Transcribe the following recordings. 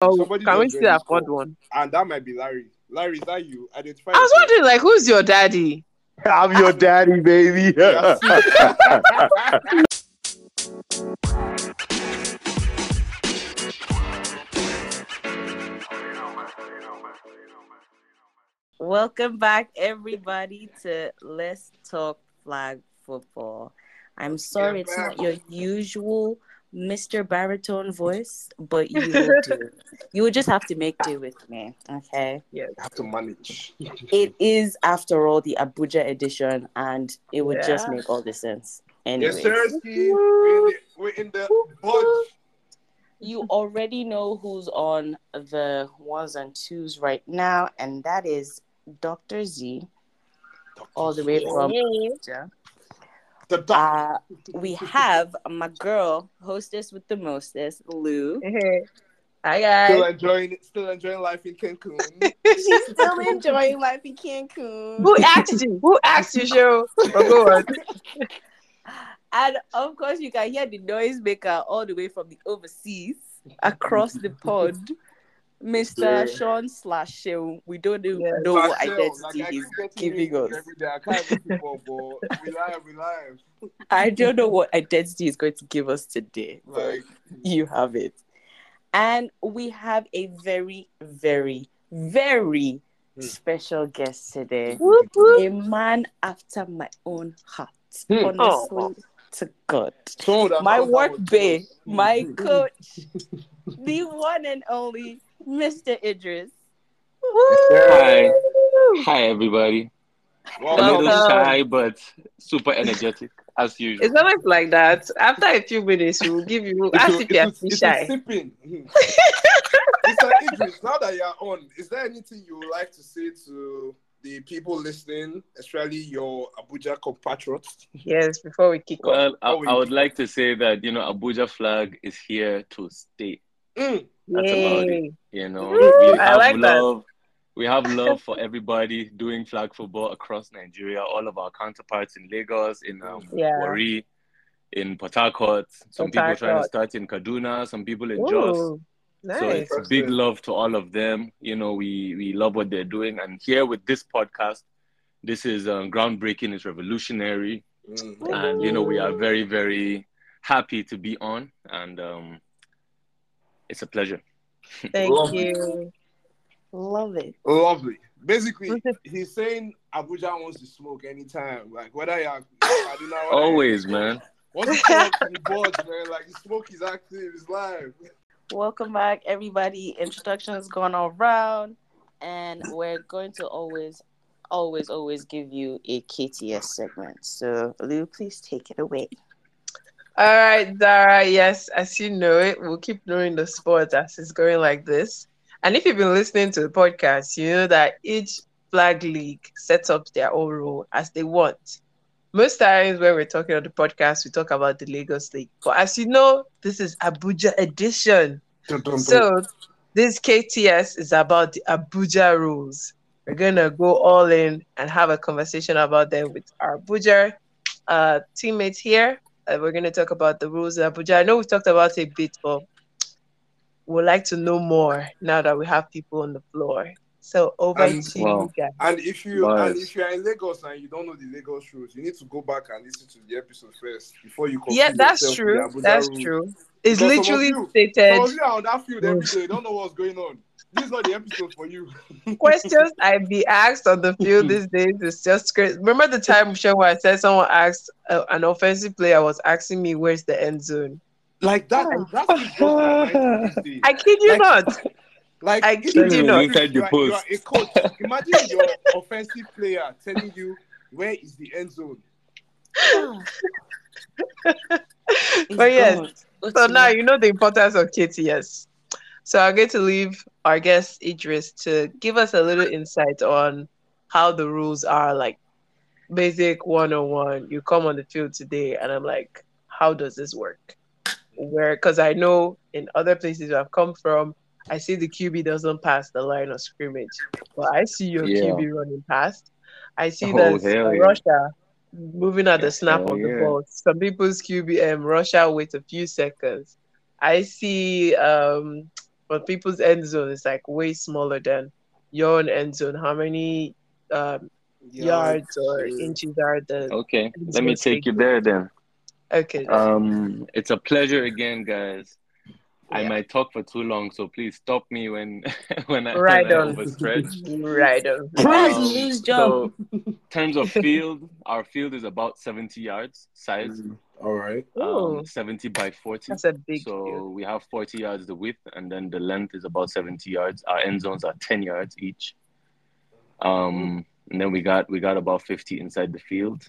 Oh, Somebody can we just still joined this afford one? And that might be Larry. Larry, is that you? Identify. I was yourself. wondering, like, who's your daddy? I'm your daddy, baby. Welcome back, everybody, to Let's Talk Flag Football. I'm sorry it's not your usual Mr. Baritone voice, but you will do. You will just have to make do with me, okay? Yeah, you have to manage. It is, after all, the Abuja edition, and it would just make all the sense. Yes, Anyways, sir. Ski. We're in the, we're in the budge. you already know who's on the ones and twos right now, and that is Dr. Z, all the way from Abuja. The doc. Uh, we have my girl, hostess with the mostest, Lou. Hi guys. still enjoying still enjoying life in Cancun. She's still enjoying life in Cancun. Who asked you? Who asked you, show? Oh, go on. And of course, you can hear the noise maker all the way from the overseas across the pond. Mr. Yeah. Sean slash Shew. We don't know, Yes. know what identity like, he's giving us. Every day. I can't even but we live, we live. I don't know what identity he's going to give us today. Like, you have it. And we have a very, very, very Hmm. special guest today. Whoop, whoop. A man after my own heart. Hmm. Honestly, Oh. to God. someone My work out bay, my Hmm. coach, the one and only Mr. Idris. Hi. Hi, everybody. A little shy, but super energetic, as usual. It's always like that. After a few minutes, we will give you, we'll It's a- if you're it's a- still it's a shy. sipping. Mr. Idris, now that you're on, is there anything you would like to say to the people listening, especially your Abuja compatriots? Yes, before we kick off. Well, I, I would like to say that, you know, Abuja flag is here to stay. Mm. That's about it. Yay. You know, Woo, we I have like that. love. We have love for everybody doing flag football across Nigeria. All of our counterparts in Lagos, in um, Yeah. Warri, in Port Harcourt. Some Port people trying to start in Kaduna. Some people in Jos. Ooh, So nice. it's big love to all of them. You know, we we love what they're doing, and here with this podcast, this is um, groundbreaking. It's revolutionary, Mm. and you know we are very very happy to be on, and um, it's a pleasure. Thank Lovely. you. Love it. Lovely. Basically, he's saying Abuja wants to smoke anytime. Like, whether you're Kaduna, whether Always, you're- man. Once he comes to the board, man, like, the smoke is active, it's live. Welcome back, everybody. Introductions going around, and we're going to always, always, always give you a KTS segment. So, Lou, please take it away. All right, Zara. Yes, as you know it, we'll keep knowing the sport as it's going like this. And if you've been listening to the podcast, you know that each flag league sets up their own rule as they want. Most times when we're talking on the podcast, we talk about the Lagos League. But as you know, this is Abuja edition. So this KTS is about the Abuja rules. We're gonna go all in and have a conversation about them with our Abuja uh, teammates here. Uh, we're gonna talk about the rules of Abuja. I know we talked about it a bit, but we'd like to know more now that we have people on the floor. So over And- to Wow. you guys. And if you Nice. and if you're in Lagos and you don't know the Lagos rules, you need to go back and listen to the episode first before you. Yeah, confuse that's true. That's rules. true. It's Because some of literally you- Some stated. of you are on that field every day, don't know what's going on. This is not the episode for you. questions I be asked on the field these days is just crazy. Remember the time show where I said someone asked uh, an offensive player was asking me where's the end zone. Like that. That's what blows my mind these days. I kid you Like- not. Like I kid you you not. Inside the you are, you are a coach. Imagine your offensive player telling you where is the end zone. But yes, so now you know the importance of KTS. So I'm going to leave our guest Idris to give us a little insight on how the rules are like basic 101. You come on the field today and I'm like, how does this work? Where because I know in other places I've come from, I see the QB doesn't pass the line of scrimmage. But I see your Yeah. QB running past. I see Oh, that yeah. rusher moving at the snap hell of the yeah. ball. Some people's QB um, rusher wait a few seconds. I see um but people's end zone is like way smaller than your own end zone. How many um, yards or inches are the? Okay, let me take you there then. Okay. Um, it's a pleasure again, guys. I might talk for too long, so please stop me when when I, Right when I on. overstretch. right on. Prize Um, lose jump. So, in terms of field, our field is about 70 yards size, All right. Um, 70 by 40. that's a big So field. we have 40 yards the width, and then the length is about 70 yards. Our end zones are 10 yards each. Um, and then we got we got about 50 inside the field.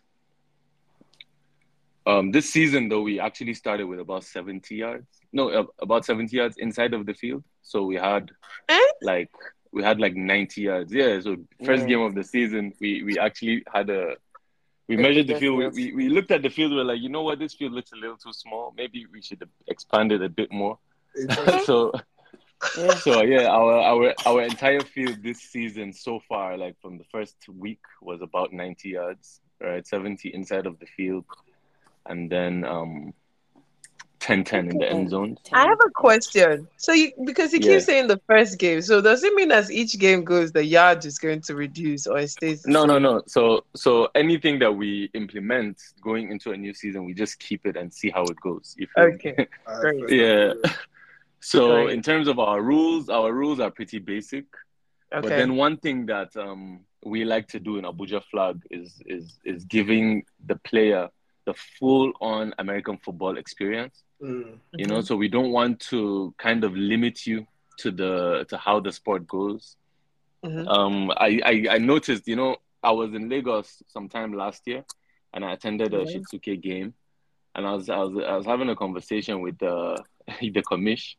Um, this season though, we actually started with about 70 yards. No, uh, about 70 yards inside of the field. So we had Eh? like we had like 90 yards. Yeah. So first Yeah. game of the season, we we actually had a we Yeah, measured the that's- field. We, we, we looked at the field. We're like, you know what, this field looks a little too small. Maybe we should expand it a bit more. Interesting. so Yeah. so yeah, our our our entire field this season so far, like from the first week, was about 90 yards, right? 70 inside of the field, and then um 10 10 in the end zone. I have a question. So you because you Yeah. keep saying the first game, so does it mean as each game goes, the yard is going to reduce or it stays? the No, no, same? no. So so anything that we implement going into a new season, we just keep it and see how it goes. You feel me? Okay. Great. Yeah. So Right. in terms of our rules, our rules are pretty basic. Okay. But then one thing that um, we like to do in Abuja Flag is is is giving the player the full on American football experience. Mm. You know, so we don't want to kind of limit you to the to how the sport goes. Mhm. Um, I, I I noticed, you know, I was in Lagos sometime last year, and I attended a Mhm. Shitsuke game, and I was I was I was having a conversation with the the commish,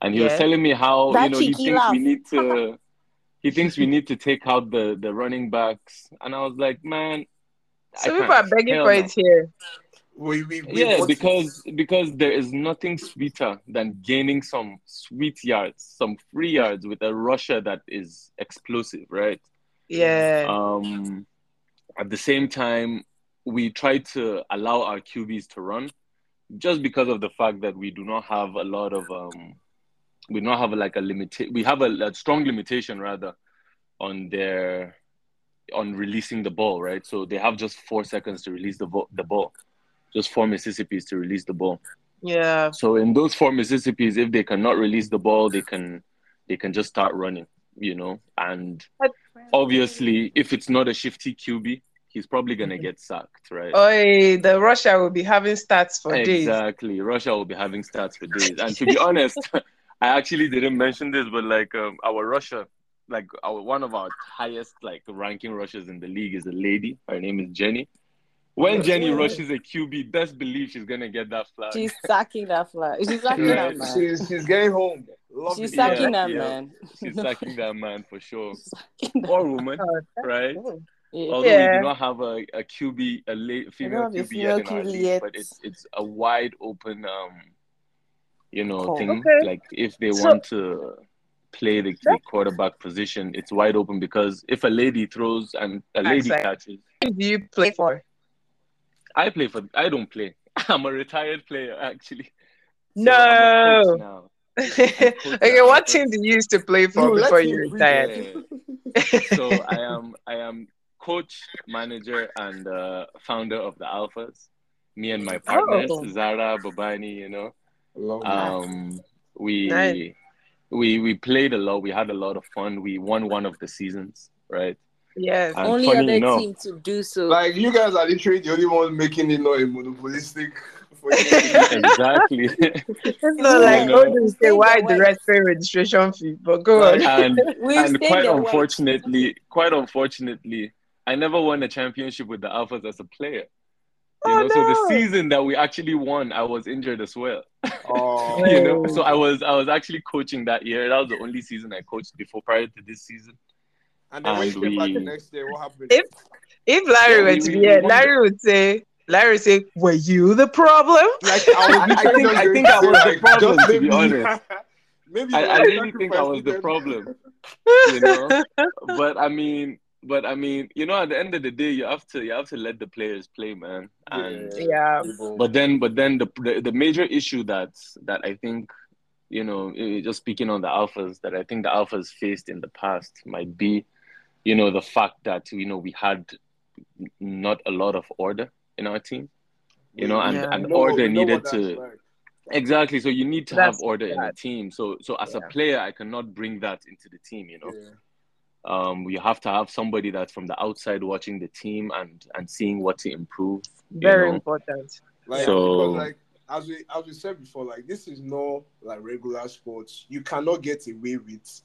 and he was telling me how That you know he cheeky thinks we need to he thinks we need to take out the the running backs, and I was like, man. I So people can't. are begging Hell for no. it here. We, we, we Yeah, want because because there is nothing sweeter than gaining some sweet yards, some free yards with a rusher that is explosive, right? Yeah. Um, at the same time, we try to allow our QBs to run, just because of the fact that we do not have a lot of um, we do not have like a limit. We have a, a strong limitation rather on their on releasing the ball, right? So they have just four seconds to release the vo- the ball, just four Mississippis to release the ball. yeah. So in those four Mississippis, if they cannot release the ball, they can they can just start running, you know. And obviously, if it's not a shifty QB, he's probably gonna get sacked, right? Oi, the rusher will be having stats for days. exactly. rusher will be having stats for days. And to be honest, I actually didn't mention this, but like um, our rusher, like our one of our highest like ranking rushers in the league is a lady. Her name is Jenny. When Yeah. Jenny Yeah. rushes a QB, best believe she's gonna get that flag. She's sacking that flag. She's sacking Yeah, that man. She's, she's getting home. Love She's it. Yeah, sacking that yeah. man. She's sacking that man for sure. She's sacking that. Or woman, Oh, that's right? Yeah. Although we do not have a, a QB, a late female QB female yet in our QB league, yet. but it's it's a wide open, um, you know, Call. thing. Okay. Like if they So- want to play the, the quarterback position, it's wide open because if a lady throws and a lady Exactly. catches, Who do you play for? I play for. I don't play. I'm a retired player actually. So No. I'm a coach now. okay, what team do you used to play for No, before you breathe. retired? so I am I am coach, manager, and uh, founder of the Alphas. Me and my partners, Oh. Zara, Babani, you know. Love it. Um, we Nice. we we played a lot. We had a lot of fun. We won one of the seasons, right? Yes. And Only funny other enough- team to do so. like you guys are literally the only ones making it not a monopolistic. For you. exactly. It's not like know. oh, they say why the rest pay registration fee, but go on. and and quite there once. unfortunately, quite unfortunately, I never won a championship with the Alphas as a player. You Oh, know, so the season that we actually won, I was injured as well. Oh, you know, so I was I was actually coaching that year. That was the only season I coached before prior to this season. And then when you and came back the next day, what happened? If if Larry Yeah, were we- to be we here, won Larry would say, Larry would say, Were you the problem? like I was I think- I think I say, was the problem, to be honest. maybe I, you I were really think I was the problem. You know, but I mean, but I mean, you know, at the end of the day, you have to you have to let the players play, man. And Yeah. but then but then the, the the major issue that that I think you know, just speaking on the alphas that I think the alphas faced in the past might be, you know, the fact that you know we had not a lot of order in our team, you know, and Yeah. and You know order you needed to like. exactly. So you need to That's have order in a team. So so as Yeah. a player, I cannot bring that into the team. You know, Yeah. um, you have to have somebody that's from the outside watching the team and and seeing what to improve. Very know. important. Like So- because like as we as we said before, like this is no like regular sports. You cannot get away with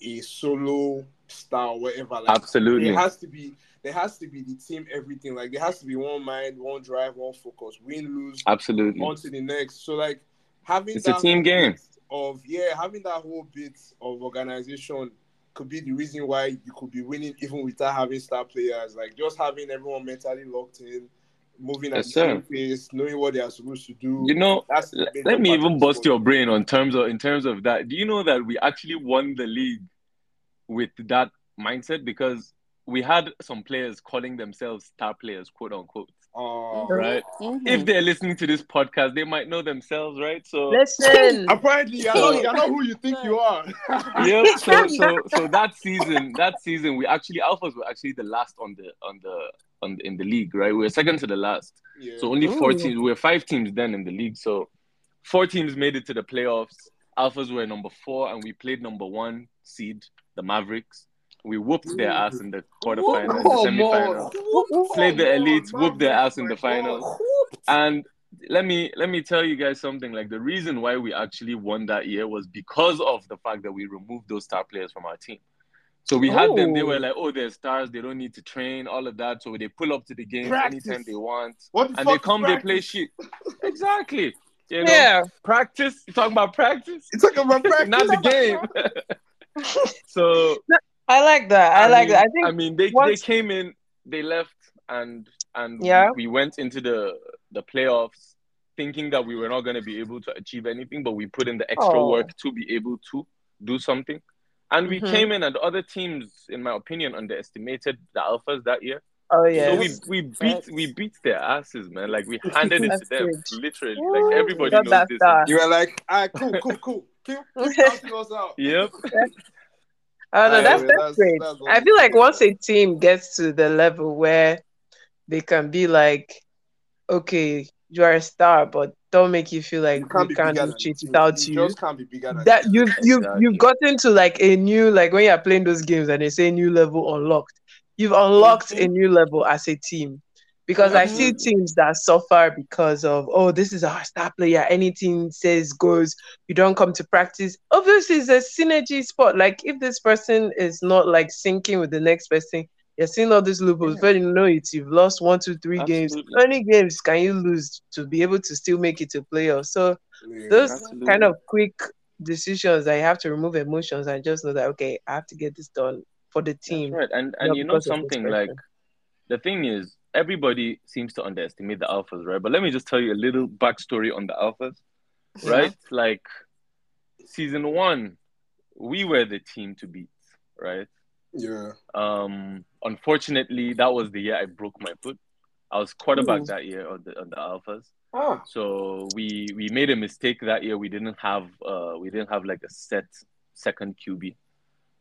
a solo star whatever. Like Absolutely. there has to be there has to be the team everything. Like there has to be one mind, one drive, one focus. Win, lose, Absolutely. on to the next. So like having It's a team game. of yeah, having that whole bit of organization could be the reason why you could be winning even without having star players. Like just having everyone mentally locked in, moving at Yes, the sir. same pace, knowing what they are supposed to do. You know, That's the L- major let me even bust sport. your brain on terms of in terms of that. Do you know that we actually won the league with that mindset because we had some players calling themselves star players, quote unquote. Uh, Right. Mhm. If they're listening to this podcast, they might know themselves, right? So Listen. apparently, you're not, you're not who you think you are. yep. So so so that season, that season, we actually alphas were actually the last on the on the on in the league, right? We were second to the last. yeah. So only four Ooh. teams. We were five teams then in the league. So four teams made it to the playoffs. Alphas were number four, and we played number one seed, the Mavericks. We whooped their ass in the quarterfinals, in the semifinals. on. Played the Come on, elites, whooped their ass in the my God. finals. And let me let me tell you guys something. Like the reason why we actually won that year was because of the fact that we removed those star players from our team. So we had them. They Oh. were like, "Oh, they're stars. They don't need to train. All of that. So they pull up to the game anytime they want, What the and they is come. They play shit. Exactly. You know, Yeah. practice. You talking about practice, You talking about practice? not the game. so I like that. I, like mean, that. I think I mean, they once- they came in, they left, and and Yeah. we, we went into the the playoffs thinking that we were not going to be able to achieve anything, but we put in the extra Oh. work to be able to do something. And we Mhm. came in, and other teams, in my opinion, underestimated the alphas that year. oh yeah. So yeah. we we beat we beat their asses, man. Like we handed it to them, good. literally. Woo, Like everybody got knows this. star. You were like, ah, cool, cool, cool. Keep, keep counting us out. Yep. Oh no, Yeah, that's yeah, that's, that's- great. that's I feel like once a team gets to the level where they can be like, okay, you are a star, but don't make you feel like You can't we can't do shit without You you. just can't be bigger than That you've you've Exactly. you've gotten to like a new like when you're playing those games and they say new level unlocked. You've unlocked a mm-hmm. new level as a team. Because I see mm-hmm. teams that suffer because of oh this is our star player anything says goes you don't come to practice obviously it's a synergy spot. like if this person is not like syncing with the next person you're seeing all these loopholes Yeah. but you know it you've lost one two three games Absolutely. how many games can you lose to be able to still make it to playoffs so Yeah. those Absolutely. kind of quick decisions I have to remove emotions and just know that okay I have to get this done for the That's team right. And and you know because of this something like the thing is everybody seems to underestimate the alphas, right? But let me just tell you a little backstory on the alphas, right? Like season one, we were the team to beat, right? Yeah. Um, unfortunately, that was the year I broke my foot. I was quarterback Ooh. that year on the on the alphas. Ah. So we we made a mistake that year. We didn't have uh we didn't have like a set second QB.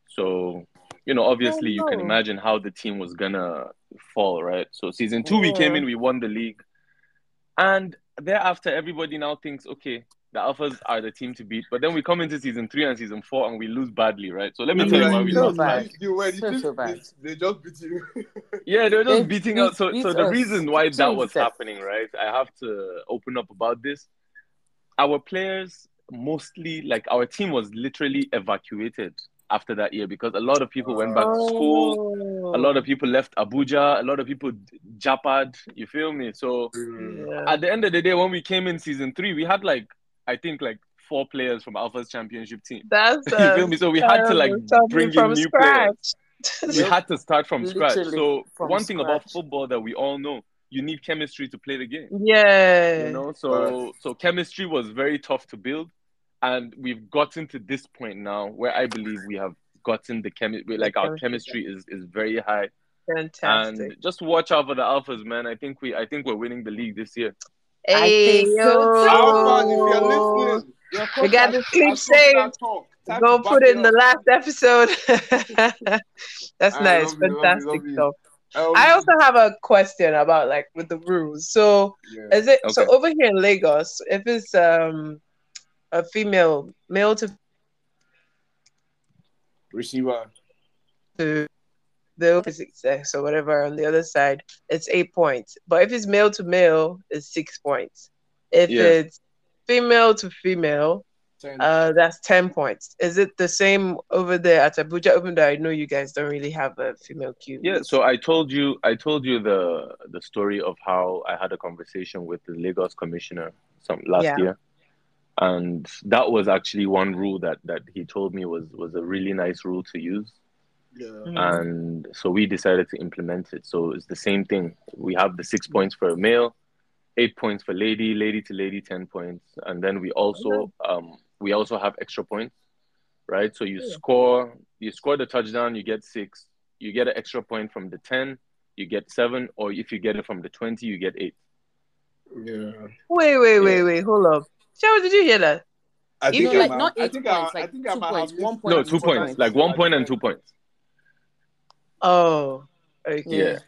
So you know, obviously you can imagine how the team was gonna fall, right? So season two we came in, we won the league, and thereafter everybody now thinks, okay, the Alphas are the team to beat. But then we come into season three and season four and we lose badly, right? So let me tell you mean, why we so lost bad. badly. You, were, So, you so bad. they, they just beat you. Yeah, they were just They beating beat- us. So, beat so the reason why that was that. happening, right? I have to open up about this. Our players mostly, like our team, was literally evacuated after that year because a lot of people went back to school. Oh. A lot of people left Abuja. A lot of people japad. You feel me? So yeah. at the end of the day, when we came in season three, we had like I think like four players from Alpha's championship team. That's you feel me? So we had to like terrible. Starting bring in from new players scratch. we had to start from scratch. So from one thing about football that we all know, you need chemistry to play the game. yeah. You know, so so chemistry was very tough to build, and we've gotten to this point now where I believe we have gotten the chemistry. Like our chemistry. chemistry is is very high, Fantastic. and just watch out for the alphas, man. I think we I think we're winning the league this year. I think so yo. too. If you're listening, Your We got the podcast clip has something saved. Go put it in the last episode. That's I nice. love it, love it, Fantastic love stuff. Um, I also have a question about like with the rules. So yeah. is it so over here in Lagos, if it's um a female, male to receiver. to the opposite sex or whatever on the other side, it's eight points. But if it's male to male, it's six points. If Yeah. it's female to female, Ten. uh, that's ten points. Is it the same over there at Abuja? Even though I know you guys don't really have a female cube. Yeah, so I told you I told you the the story of how I had a conversation with the Lagos commissioner some last Yeah. year. And that was actually one rule that that he told me was was a really nice rule to use. Yeah. Mm. And so we decided to implement it. So it's the same thing. We have the 6 points for a male, 8 points for lady, lady to lady 10 points. And then we also um we also have extra points, right? So you Yeah. score you score the touchdown, you get 6. You get an extra point from the 10, you get 7 or if you get it from the 20, you get 8. Yeah. Wait, wait, wait, Yeah. wait. Hold up. Shaw, did you hear that? I You think know, I like, might- not I eight think I- points, I like think two might points, one point No, the two important points, like one at point the and two points. Oh, okay. Yeah.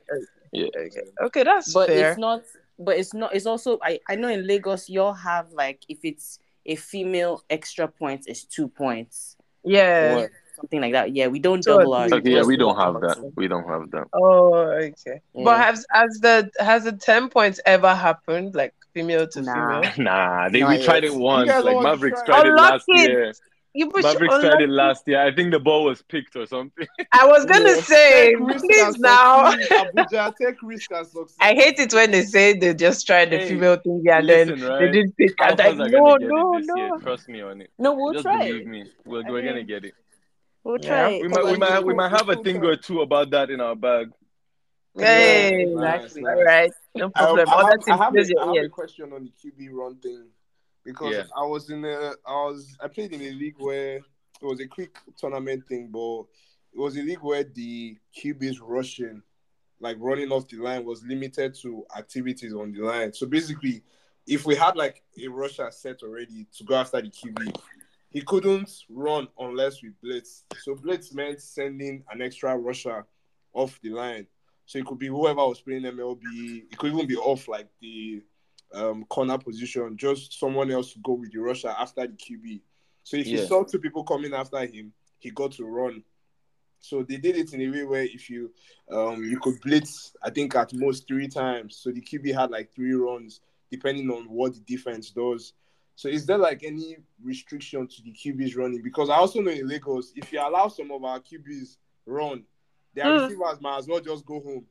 Yeah. Okay. Okay, that's but fair. it's not but it's not it's also I, I know in lagos you'll have like if it's a female extra points is two points yeah. or something like that yeah we don't Two or double our. Okay, yeah, just we don't have that. two. We don't have that. Oh, okay. Yeah. But has has the has the ten points ever happened, like female to Nah. female? Nah, they, Not we tried it once. Like already Mavericks tried. tried it last year. You push Mavericks tried unlucky. it last year. I think the ball was picked or something. I was gonna Yeah. say, please now. Abuja, take risk and succeed. I hate it when they say they just tried the Hey, female thing and listen, then right? they didn't pick. I'm Alphas like, are no, no, year. no. Trust me on it. no we'll just try. Believe me, we're, we're gonna get it. we'll try it We 'cause, might, we might, we might have a thing or two about that in our bag. Hey, Nice, all nice. right, no problem. I, Other have, I, have a, I have a question on the QB run thing because Yeah. I was in a I was I played in a league where it was a quick tournament thing, but it was a league where the QBs rushing, like running off the line, was limited to activities on the line. So basically, if we had like a rusher set already to go after the QB, he couldn't run unless we blitz. So blitz meant sending an extra rusher off the line. So it could be whoever was playing MLB. It could even be off like the um, corner position, just someone else to go with the rusher after the QB. So if Yeah. he saw two people coming after him, he got to run. So they did it in a way where if you um, you could blitz, I think at most three times. So the QB had like three runs, depending on what the defense does. So is there like any restriction to the QBs running? Because I also know in Lagos, if you allow some of our QBs run, their Hmm. receivers might as well just go home.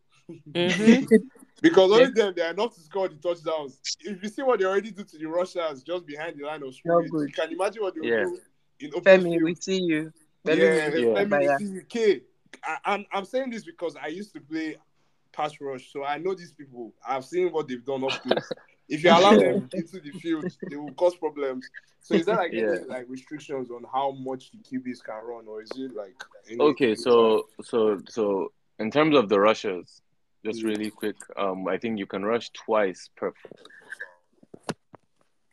Mhm. because only them they are enough to score the touchdowns. If you see what they already do to the rushers just behind the line of scrimmage, good. you can imagine what they will Yeah. do in open Femi, field. we see you. Yeah, Femi, we Yeah. let me Baya. see you, K. I, I'm I'm saying this because I used to play pass rush, so I know these people. I've seen what they've done up close. If you allow them into the field, they will cause problems. So is there like Yeah. any like restrictions on how much the QBs can run, or is it like Okay, so so so in terms of the rushes, just really quick, um, I think you can rush twice per.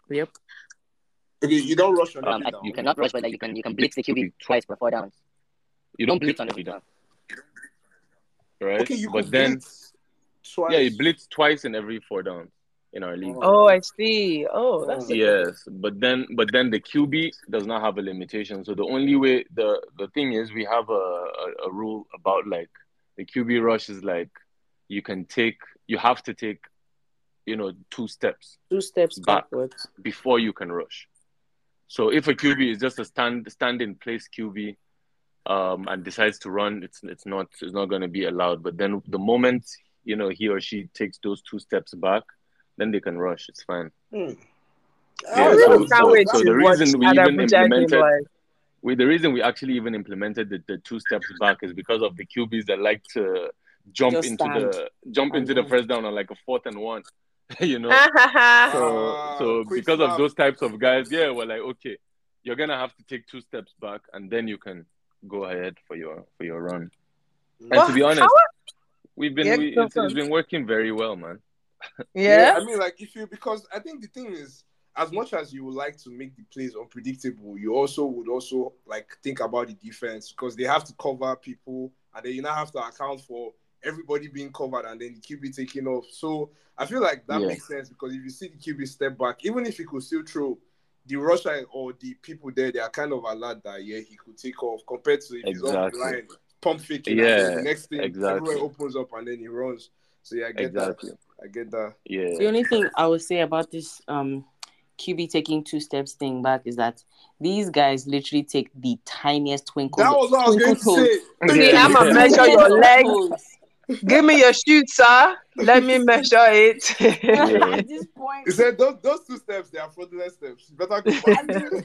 Yep. okay, you don't rush on Um, every down. you cannot rush, but like you can you can blitz the QB twice per four downs. You Don't don't blitz blitz on every every down, down. right? Okay, you but could then blitz twice. yeah, you blitz twice in every four downs in our league. Oh, I see. Oh, that's Oh. Yes, but then but then the QB does not have a limitation. So the only way the the thing is we have a, a, a rule about like the QB rush is like you can take you have to take you know two steps Two steps backwards. before you can rush. So if a QB is just a stand stand in place QB um, and decides to run, it's it's not it's not going to be allowed. But then the moment you know he or she takes those two steps back, then they can rush. It's fine. Hmm. Yeah, Oh, so- so- so the reason we even implemented- We the reason we actually even implemented the, the two steps back is because of the QBs that like to jump Just into stand the jump into the first down on like a fourth and one. you know. Ah, So Ah, so quick because snap. of those types of guys, yeah, we're like, okay, you're gonna have to take two steps back and then you can go ahead for your for your run. And to be honest, how- we've been Yeah, we, go it's, it's on. been working very well, man. yeah. I mean, like if you because I think the thing is, as much as you would like to make the plays unpredictable, you also would also like think about the defense because they have to cover people and then you now have to account for everybody being covered and then the QB taking off. So I feel like that Yeah. makes sense because if you see the QB step back, even if he could still throw the rusher or the people there, they are kind of alert that yeah he could take off compared to if he's off the Exactly. line, pump faking. and Yeah, the next thing exactly. everywhere opens up and then he runs. So yeah, I get Exactly. that. I get that. Yeah. The only thing I would say about this um QB taking two steps thing back is that these guys literally take the tiniest twinkle. That was what I was going to twinkle say. toes. See, Yeah. I'ma measure your legs. Toes. Give me your shoe, sir. Let me measure it. Yeah. At this point, He said those those two steps they are fraudulent steps. You better go back.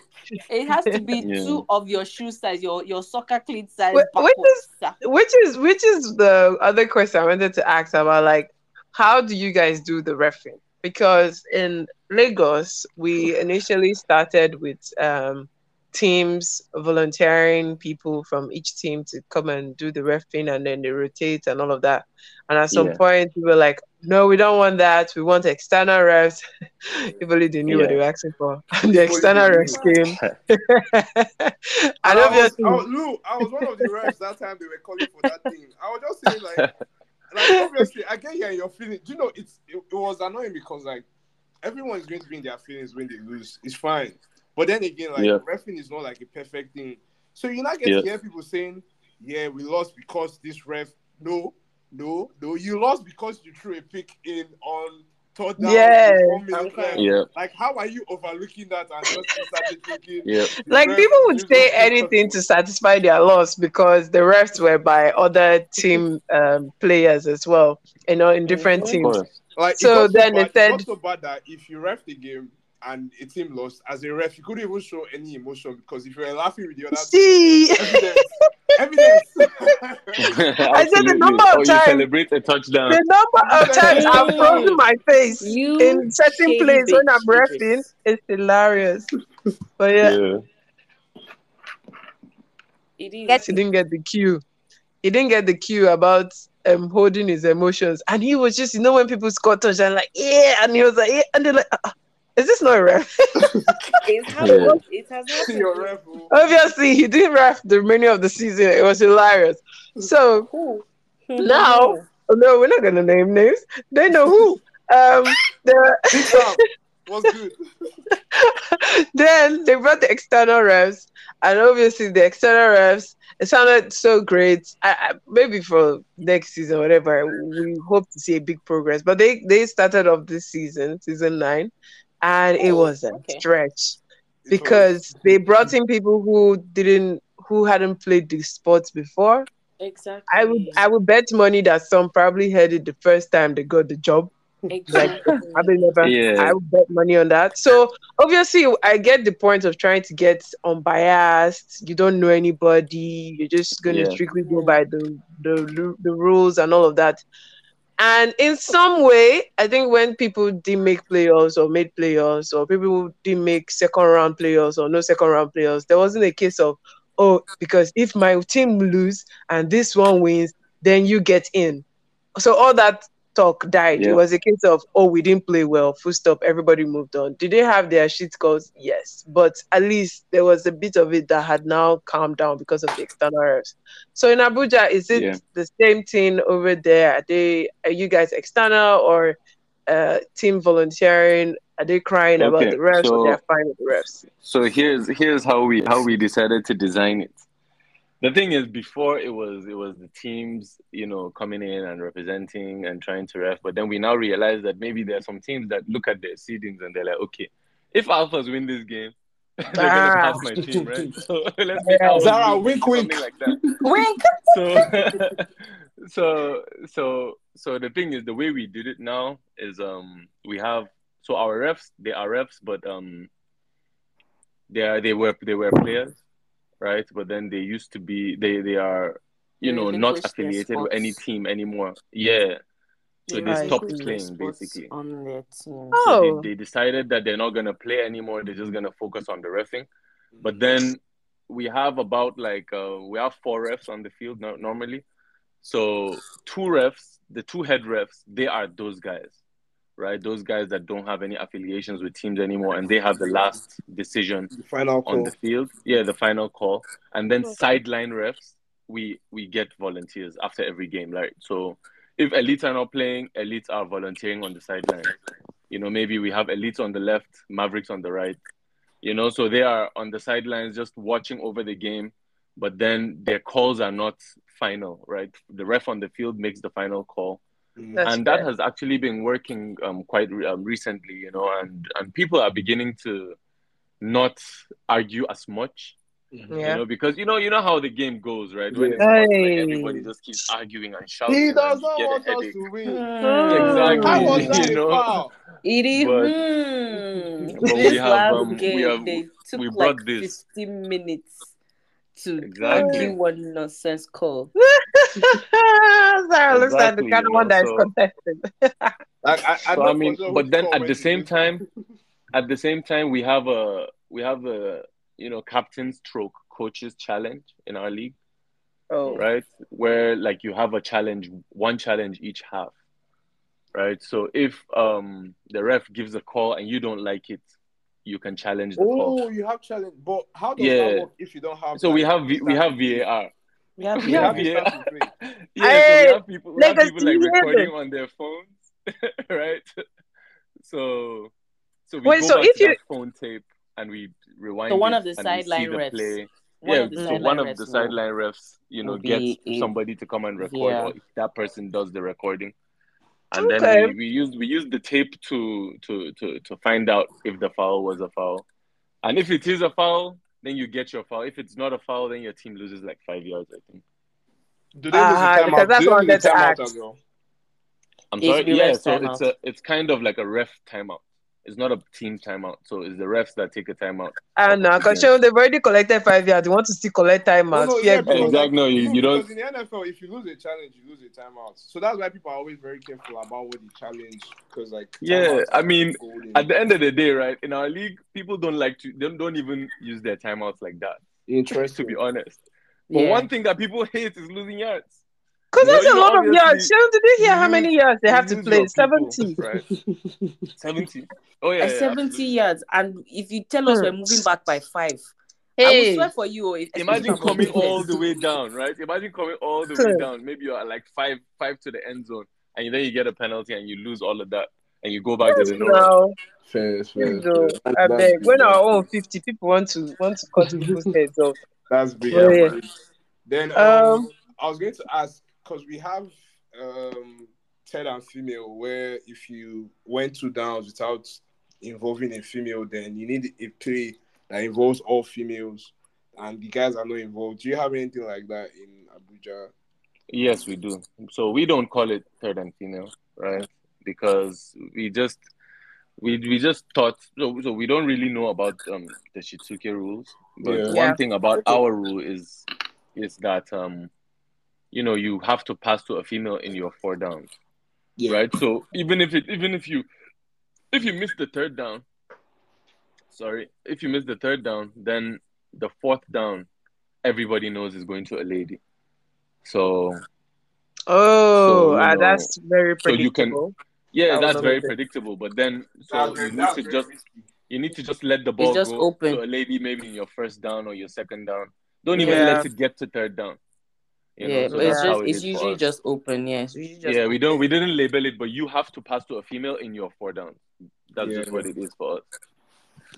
it has to be Yeah. two of your shoe size, your your soccer cleat size. Wh- which is- sir. which is which is the other question I wanted to ask about like how do you guys do the refing? Because in Lagos we initially started with um teams volunteering people from each team to come and do the refing and then they rotate and all of that. And at some Yeah. point we were like, no, we don't want that. We want external refs. if only they knew what they were asking for. And the external refs came. and I was, obviously I was, I was one of the refs that time they were calling for that thing. I was just saying like, like obviously I get here in your feelings. Do you know it's it, it was annoying because like everyone is going to be in their feelings when they lose. It's fine, but then again, like Yeah. refing is not like a perfect thing. So you're not get Yeah. to hear people saying, "Yeah, we lost because this ref." No, no, no. You lost because you threw a pick in on third down. with Yes. one minute left. Yeah. Like, how are you overlooking that and just started thinking? Yeah. like ref people would say anything to satisfy their loss because the refs were by other team um, players as well, you know, in different. Teams. course. Like, So then so they bad, it said- got so bad that if you ref the game and a team lost, as a ref, you couldn't even show any emotion because if you were laughing with the other See, evidence, evidence. I said the number of or you times- celebrate a touchdown. the number of times I've frozen my face You in certain shady plays when I'm bitch, refing, Idris. it's hilarious. But yeah, Yeah. It is. he didn't get the cue. He didn't get the cue about um holding his emotions, and he was just, you know, when people score touchdown, like yeah, and he was like, yeah, and they're like, "Uh, is this not a ref? It has, Yeah. it has See your ref. Obviously, he didn't ref the remaining of the season. It was hilarious. So Who? Now- oh, no, we're not gonna name names. They know who. Um, the, Big was good. then they brought the external refs, and obviously the external refs. It sounded so great. I, I, maybe for next season, whatever, we hope to see a big progress. But they they started off this season, season nine, and it Oh, was a okay. stretch It because they brought in people who didn't who hadn't played the sports before. Exactly. I would I would bet money that some probably heard it the first time they got the job. Exactly. I mean, never. Yeah. I would bet money on that. So obviously, I get the point of trying to get unbiased. You don't know anybody. You're just going to Yeah. strictly go by the, the the rules and all of that. And in some way, I think when people didn't make playoffs or made playoffs, or people didn't make second round playoffs or no second round playoffs, there wasn't a case of oh, because if my team lose and this one wins, then you get in. So all that talk died. It was a case of, oh, we didn't play well, full stop, everybody moved on. Did they have their shit calls? Yes. But at least there was a bit of it that had now calmed down because of the external refs. So in Abuja, is it Yeah. the same thing over there? Are they are you guys external or uh team volunteering? Are they crying about the refs or so- they're fine with the refs? So here's here's how we how we decided to design it. The thing is, before it was it was the teams, you know, coming in and representing and trying to ref. But then we now realize that maybe there are some teams that look at their seedings and they're like, okay, if Alphas win this game, they're gonna Ah. pass my team, right? So let's make Yeah. Alphas Zara, win, wink, wink. like that. Wink. so so so so the thing is the way we did it now is um we have so our refs they are refs but um they are they were they were players right but then they used to be they they are you They know not affiliated with any team anymore yeah so they Right. stopped playing basically on their team. Oh. so they, they decided that they're not gonna play anymore they're just gonna focus on the refing but then we have about like uh, we have four refs on the field no- normally. So two refs, the two head refs, they are those guys. Right? Those guys that don't have any affiliations with teams anymore, and they have the last decision The final on the field. Yeah, the final call, and then Okay. sideline refs. We we get volunteers after every game, right? So if elites are not playing, elites are volunteering on the sideline. You know, maybe we have elites on the left, Mavericks on the right. You know, so they are on the sidelines just watching over the game, but then their calls are not final, right? The ref on the field makes the final call. That's and that fair. has actually been working um, quite re- um, recently, you know, and and people are beginning to not argue as much, Yeah. you know, because you know you know how the game goes, right? When Yeah. it's hot, like, everybody just keeps arguing and shouting. He doesn't get a want us headache. to win. Exactly. How was You know? foul? It is. But- hmm. but we this have, last um, we game, have- they took we like this. 15 minutes to Exactly. argue one nonsense call. Sarah looks like the Exactly, kind of one know, that is so- contested. Like, I, I So I mean, but then at the same time, at the same time, we have a we have a you know captain stroke coaches challenge in our league. Oh, right? Where like you have a challenge, one challenge each half, right? So if um the ref gives a call and you don't like it, you can challenge the call. Oh, you have challenge, but how does Yeah. that work if you don't have? So we have V- we have VAR. We have, We have have VAR. instant replay. Yeah, so we have people we have Lagos people like TV. recording on their phones, right? So so we Wait, go so back if to you- that phone tape and we rewind. So one it of the and we sideline the refs. play. One yeah, of so one of the sideline refs, you know, gets a- somebody to come and record, Yeah. or if that person does the recording, and Okay. then we, we use we use the tape to to to to find out if the foul was a foul, and if it is a foul, then you get your foul. If it's not a foul, then your team loses like five yards, I think. Do they lose Ah, the because timeout? that's Do they what I lose the wanted to timeout ask. as well? I'm sorry, yeah. So timeout. it's a it's kind of like a ref timeout. It's not a team timeout, so it's the refs that take a timeout. Ah, I know, because Yeah. they've already collected five yards. They want to still collect No, timeout. no, yeah. Exactly. like, No, you- you don't- Because in the NFL, if you lose a challenge, you lose a timeout. So that's why people are always very careful about what the challenge. Because like, Yeah, I mean, golden. At the end of the day, right? In our league, people don't like to don't don't even use their timeouts like that. Interesting. to be honest, but Yeah. one thing that people hate is losing yards. Because No, that's a lot of yards. Sharon, did you hear how many yards they have to play? your people, 70. right? Seventy. Oh yeah, yeah, 70 absolutely. yards, and if you tell us Hmm. we're moving back by five, I will swear for you. oh, If, Imagine coming all the way down, right? Imagine coming all the way down. Maybe you're at like five five to the end zone, and then you get a penalty and you lose all of that, and you go back to the no. no, Fair, fair, no. fair. I beg. When our own 50, people want to want to cut people's heads off. That's big. Oh, yeah. Then Um, um, I was going to ask because we have um third and female where if you went two downs without involving a female, then you need a play that involves all females, and the guys are not involved. Do you have anything like that in Abuja? Yes, we do. So we don't call it third and female, right? Because we just we we just thought so, so we don't really know about um the Shitsuke rules. But Yeah. one Yeah. thing about our rule is is that um you know you have to pass to a female in your four downs. Yeah. Right? So even if it even if you if you miss the third down, sorry, if you miss the third down, then the fourth down everybody knows is going to a lady. So Oh, So, you ah, know, that's very so you can- predictable. Yeah, That that's very amazing. predictable. But then, so That's you need to just risky. you need to just let the ball just go open. to a lady, maybe in your first down or your second down. Don't even Yeah. let it get to third down. You know, yeah, so but it's just how it it's usually just open. Yeah, it's usually just yeah. We don't we didn't label it, but you have to pass to a female in your four downs. That's just what it is for us.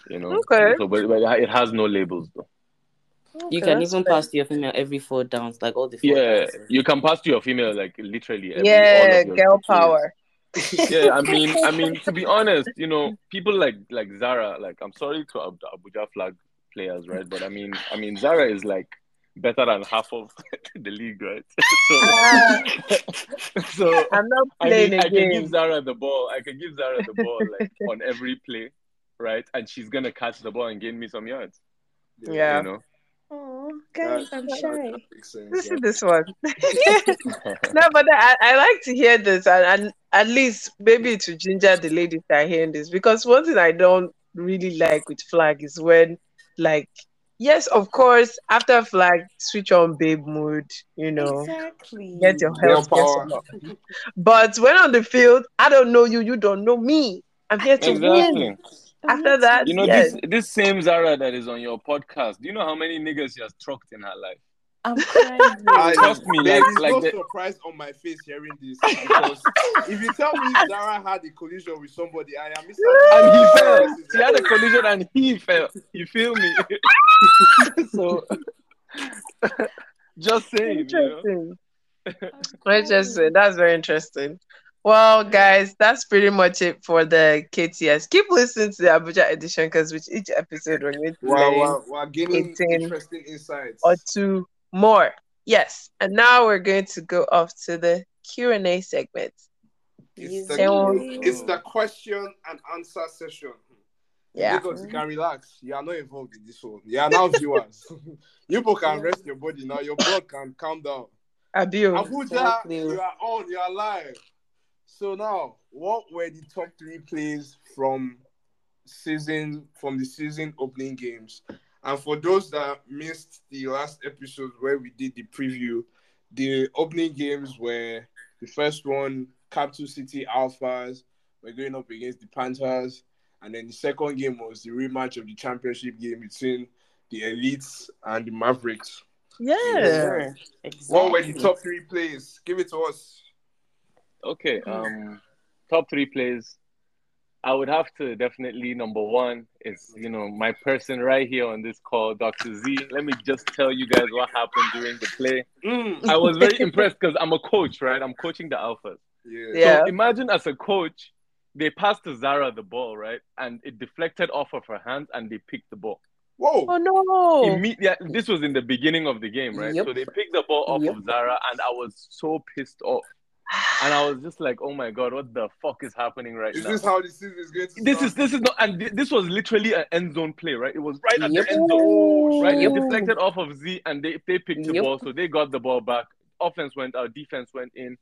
You know. Okay. So, but, but it has no labels though. You can even fair. pass to your female every four downs, like all the four Yeah, downs. you can pass to your female like literally. Every, Yeah, all of your girl plays. power. yeah, I mean, I mean, to be honest, you know, people like like Zara, like I'm sorry to Abuja flag players, right? But I mean, I mean, Zara is like better than half of the league, right? So, so I'm not I playing mean, I can give. Zara the ball. I can give Zara the ball like on every play, right? And she's gonna catch the ball and gain me some yards. Yeah. You know. Oh, That- that- that makes sense. This yeah. is this one. no, but I, I like to hear this, and, and at least maybe to ginger the ladies that are hearing this, because one thing I don't really like with flag is when like yes, of course, after flag, switch on babe mood, you know, Exactly. get your Girl health, get power. some up. But when on the field, I don't know you, you don't know me. I'm here to Exactly. win. After that, You know, yes. this this same Zara that is on your podcast, do you know how many niggas she has trucked in her life? I'm crying. I, Trust me, there like- is like no the- surprise on my face hearing this because if you tell me Zara had a collision with somebody, I am And he fell. She had a collision and he fell. You feel me? so just saying, you know. Interesting. Interesting. That's very interesting. Well, guys, that's pretty much it for the KTS. Keep listening to the Abuja edition because with each episode we're going to Wow, wow, wow, gaining interesting insights. or two more. Yes. And now we're going to go off to the Q and A segment. It's the, it's the question and answer session. Yeah. Because you can relax. You are not involved in this one. You are now viewers. you people can rest your body now. Your blood can calm down. Abio. Abuja, Exactly. you are on. You are live. So now, what were the top three plays from season from the season opening games? And for those that missed the last episode where we did the preview, the opening games were the first one, Capital City Alphas were going up against the Panthers, and then the second game was the rematch of the championship game between the Elites and the Mavericks. Yeah. Mavericks. Sure. What were the top three plays? Give it to us. Okay. Um top three plays. I would have to definitely number one is you know my person right here on this call, Dr. Z. Let me just tell you guys what happened during the play. Mm. I was very impressed because I'm a coach, right? I'm coaching the alphas. Yeah. Yeah. So imagine as a coach, they passed to Zara the ball, right? And it deflected off of her hands and they picked the ball. Whoa. Oh no. Imme- yeah, this was in the beginning of the game, right? Yep. So they picked the ball off Yep. of Zara and I was so pissed off. And I was just like, oh my god, what the fuck is happening right Is now? Is this how the season is going to this start? is this is not and thi- this was literally an end zone play, right? It was right at Yep. the end zone. Right? Yep. It deflected off of Z and they, they picked the Yep. ball, so they got the ball back. Offense went out, defense went in.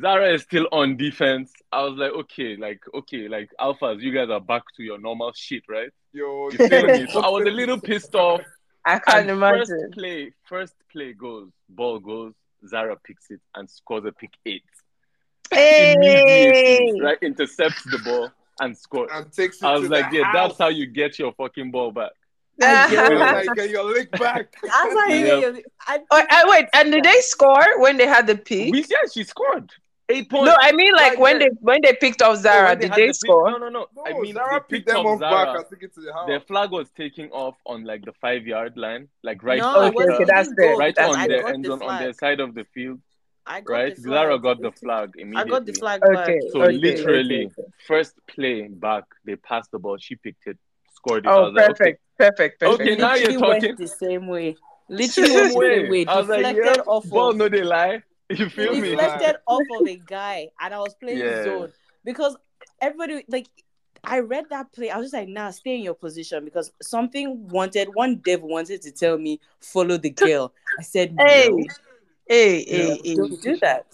Zara is still on defense. I was like, okay, like, okay, like alphas, you guys are back to your normal shit, right? Yo, You feel me? So I was a little pissed off. I can't And imagine. First play, first play goes, ball goes, Zara picks it and scores a pick eight. Hey. Right? Intercepts the ball and scores. and takes it I was to like, the yeah, house. that's how you get your fucking ball back. You're oh, like, get your lick back. I was like, Yep. I, I, wait, and did they score when they had the pick? We, yeah, she scored eight points. No, I mean like Right when there. they when they picked off So Zara, when did they the pick- score? No, no, no. No, I mean, Zara they picked picked them up off back Zara. and took it to the house. Their flag was taking off on like the five yard line, like right, no, Okay, okay, that's goal fair. right because on I their got end the zone, on their side of the field, I got right? Zara got the flag immediately. I got the flag Okay, back. So okay, literally, okay, okay. first play back, they passed the ball. She picked it, scored it. Oh, was like, perfect, perfect, perfect. Okay, now you're went talking. the same way. okay. Literally went the same way. I was like, Deflected yeah, off ball, no, they lie. You feel me? deflected off of a guy, and I was playing Yeah. zone because everybody like. I read that play. I was just like, nah, stay in your position because something wanted, one dev wanted to tell me, follow the girl. I said, Hey, no, hey, no, hey, hey. don't do that.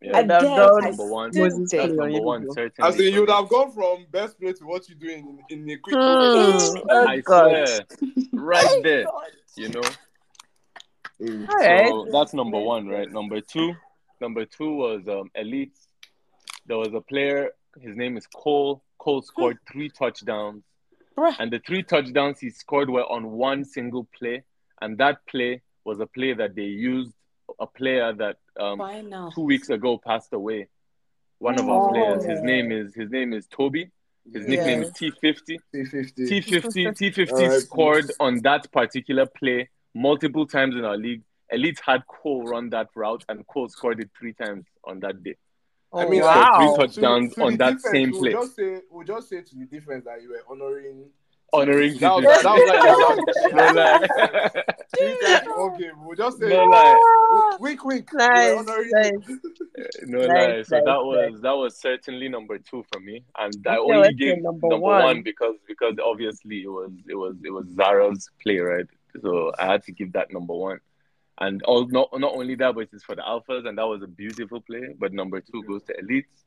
Yeah, And I've then done number one. stood Moses there. That's number you one, certainly. As in, you would have gone from best play to what you're doing in, in a quick. Hmm. Oh, I God. swear, right there, God. you know. All right. So that's number one, right? Number two, number two was um, Elite. There was a player. His name is Cole. Cole scored three touchdowns, Bruh. and the three touchdowns he scored were on one single play, and that play was a play that they used a player that um, two weeks ago passed away. One of our players. His name is his name is Toby. His nickname is T50. T50. T50 T50 Alright. scored on that particular play multiple times in our league. Elite had Cole run that route, and Cole scored it three times on that day. Oh, I mean, Wow. wow. Three touchdowns to the on that defense, same we'll play. Just say, we'll just say to the defense that you were honoring. Honoring That was, T50. that was like No the lie. Three times in one game. We'll just say, no lie. quick, quick. Nice, We're honoring nice. you. No Nice, lie. So nice, that was that was certainly number two for me, and I Okay, only let's say gave number number, one. one. because because obviously it was it was it was Zara's play, right? So I had to give that number one. And all, not not only that, but it's for the alphas, and that was a beautiful play. But number two goes to elites,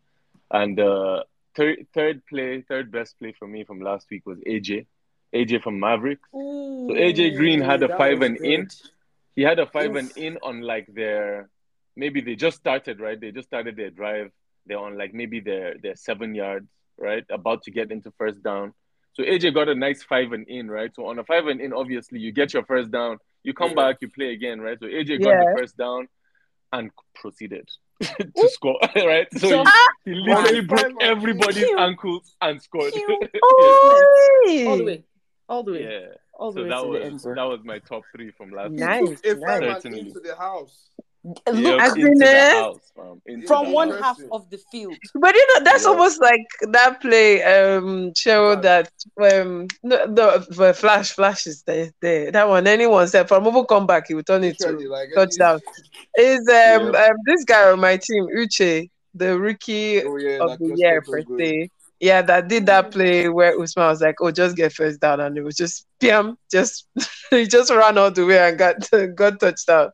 and uh, third third play, third best play for me from last week was AJ. AJ from Mavericks. Ooh, So AJ Green had a five and in. He had a five and in on like their maybe they just started right. They just started their drive. They're on like maybe their their seven yards right, about to get into first down. So AJ got a nice five and in right. So on a five and in, obviously you get your first down. You come Yeah. back, you play again right. So AJ got Yeah. the first down and proceeded to score right. So So- he, ah! he literally Five broke everybody's Cute. ankles and scored. Cute. Oh, all the way, all the way, yeah. all the So way that to was end that was my top three from last Nice, week. He took nice. and Certainly. into the house. Look Yep, As into in, the eh? house, fam. Into from the one house. half of the field. But you know, that's Yeah. almost like that play um show Flash. that um no, the, the flash flash is there, there. That one anyone said from over come back he will turn it to like touchdown. Is um, um this guy on my team, Uche, the rookie Oh yeah, of that the year looked per se. Yeah, that did that play where Usman was like, "Oh, just get first down," and it was just bam, just he just ran all the way and got got touchdown.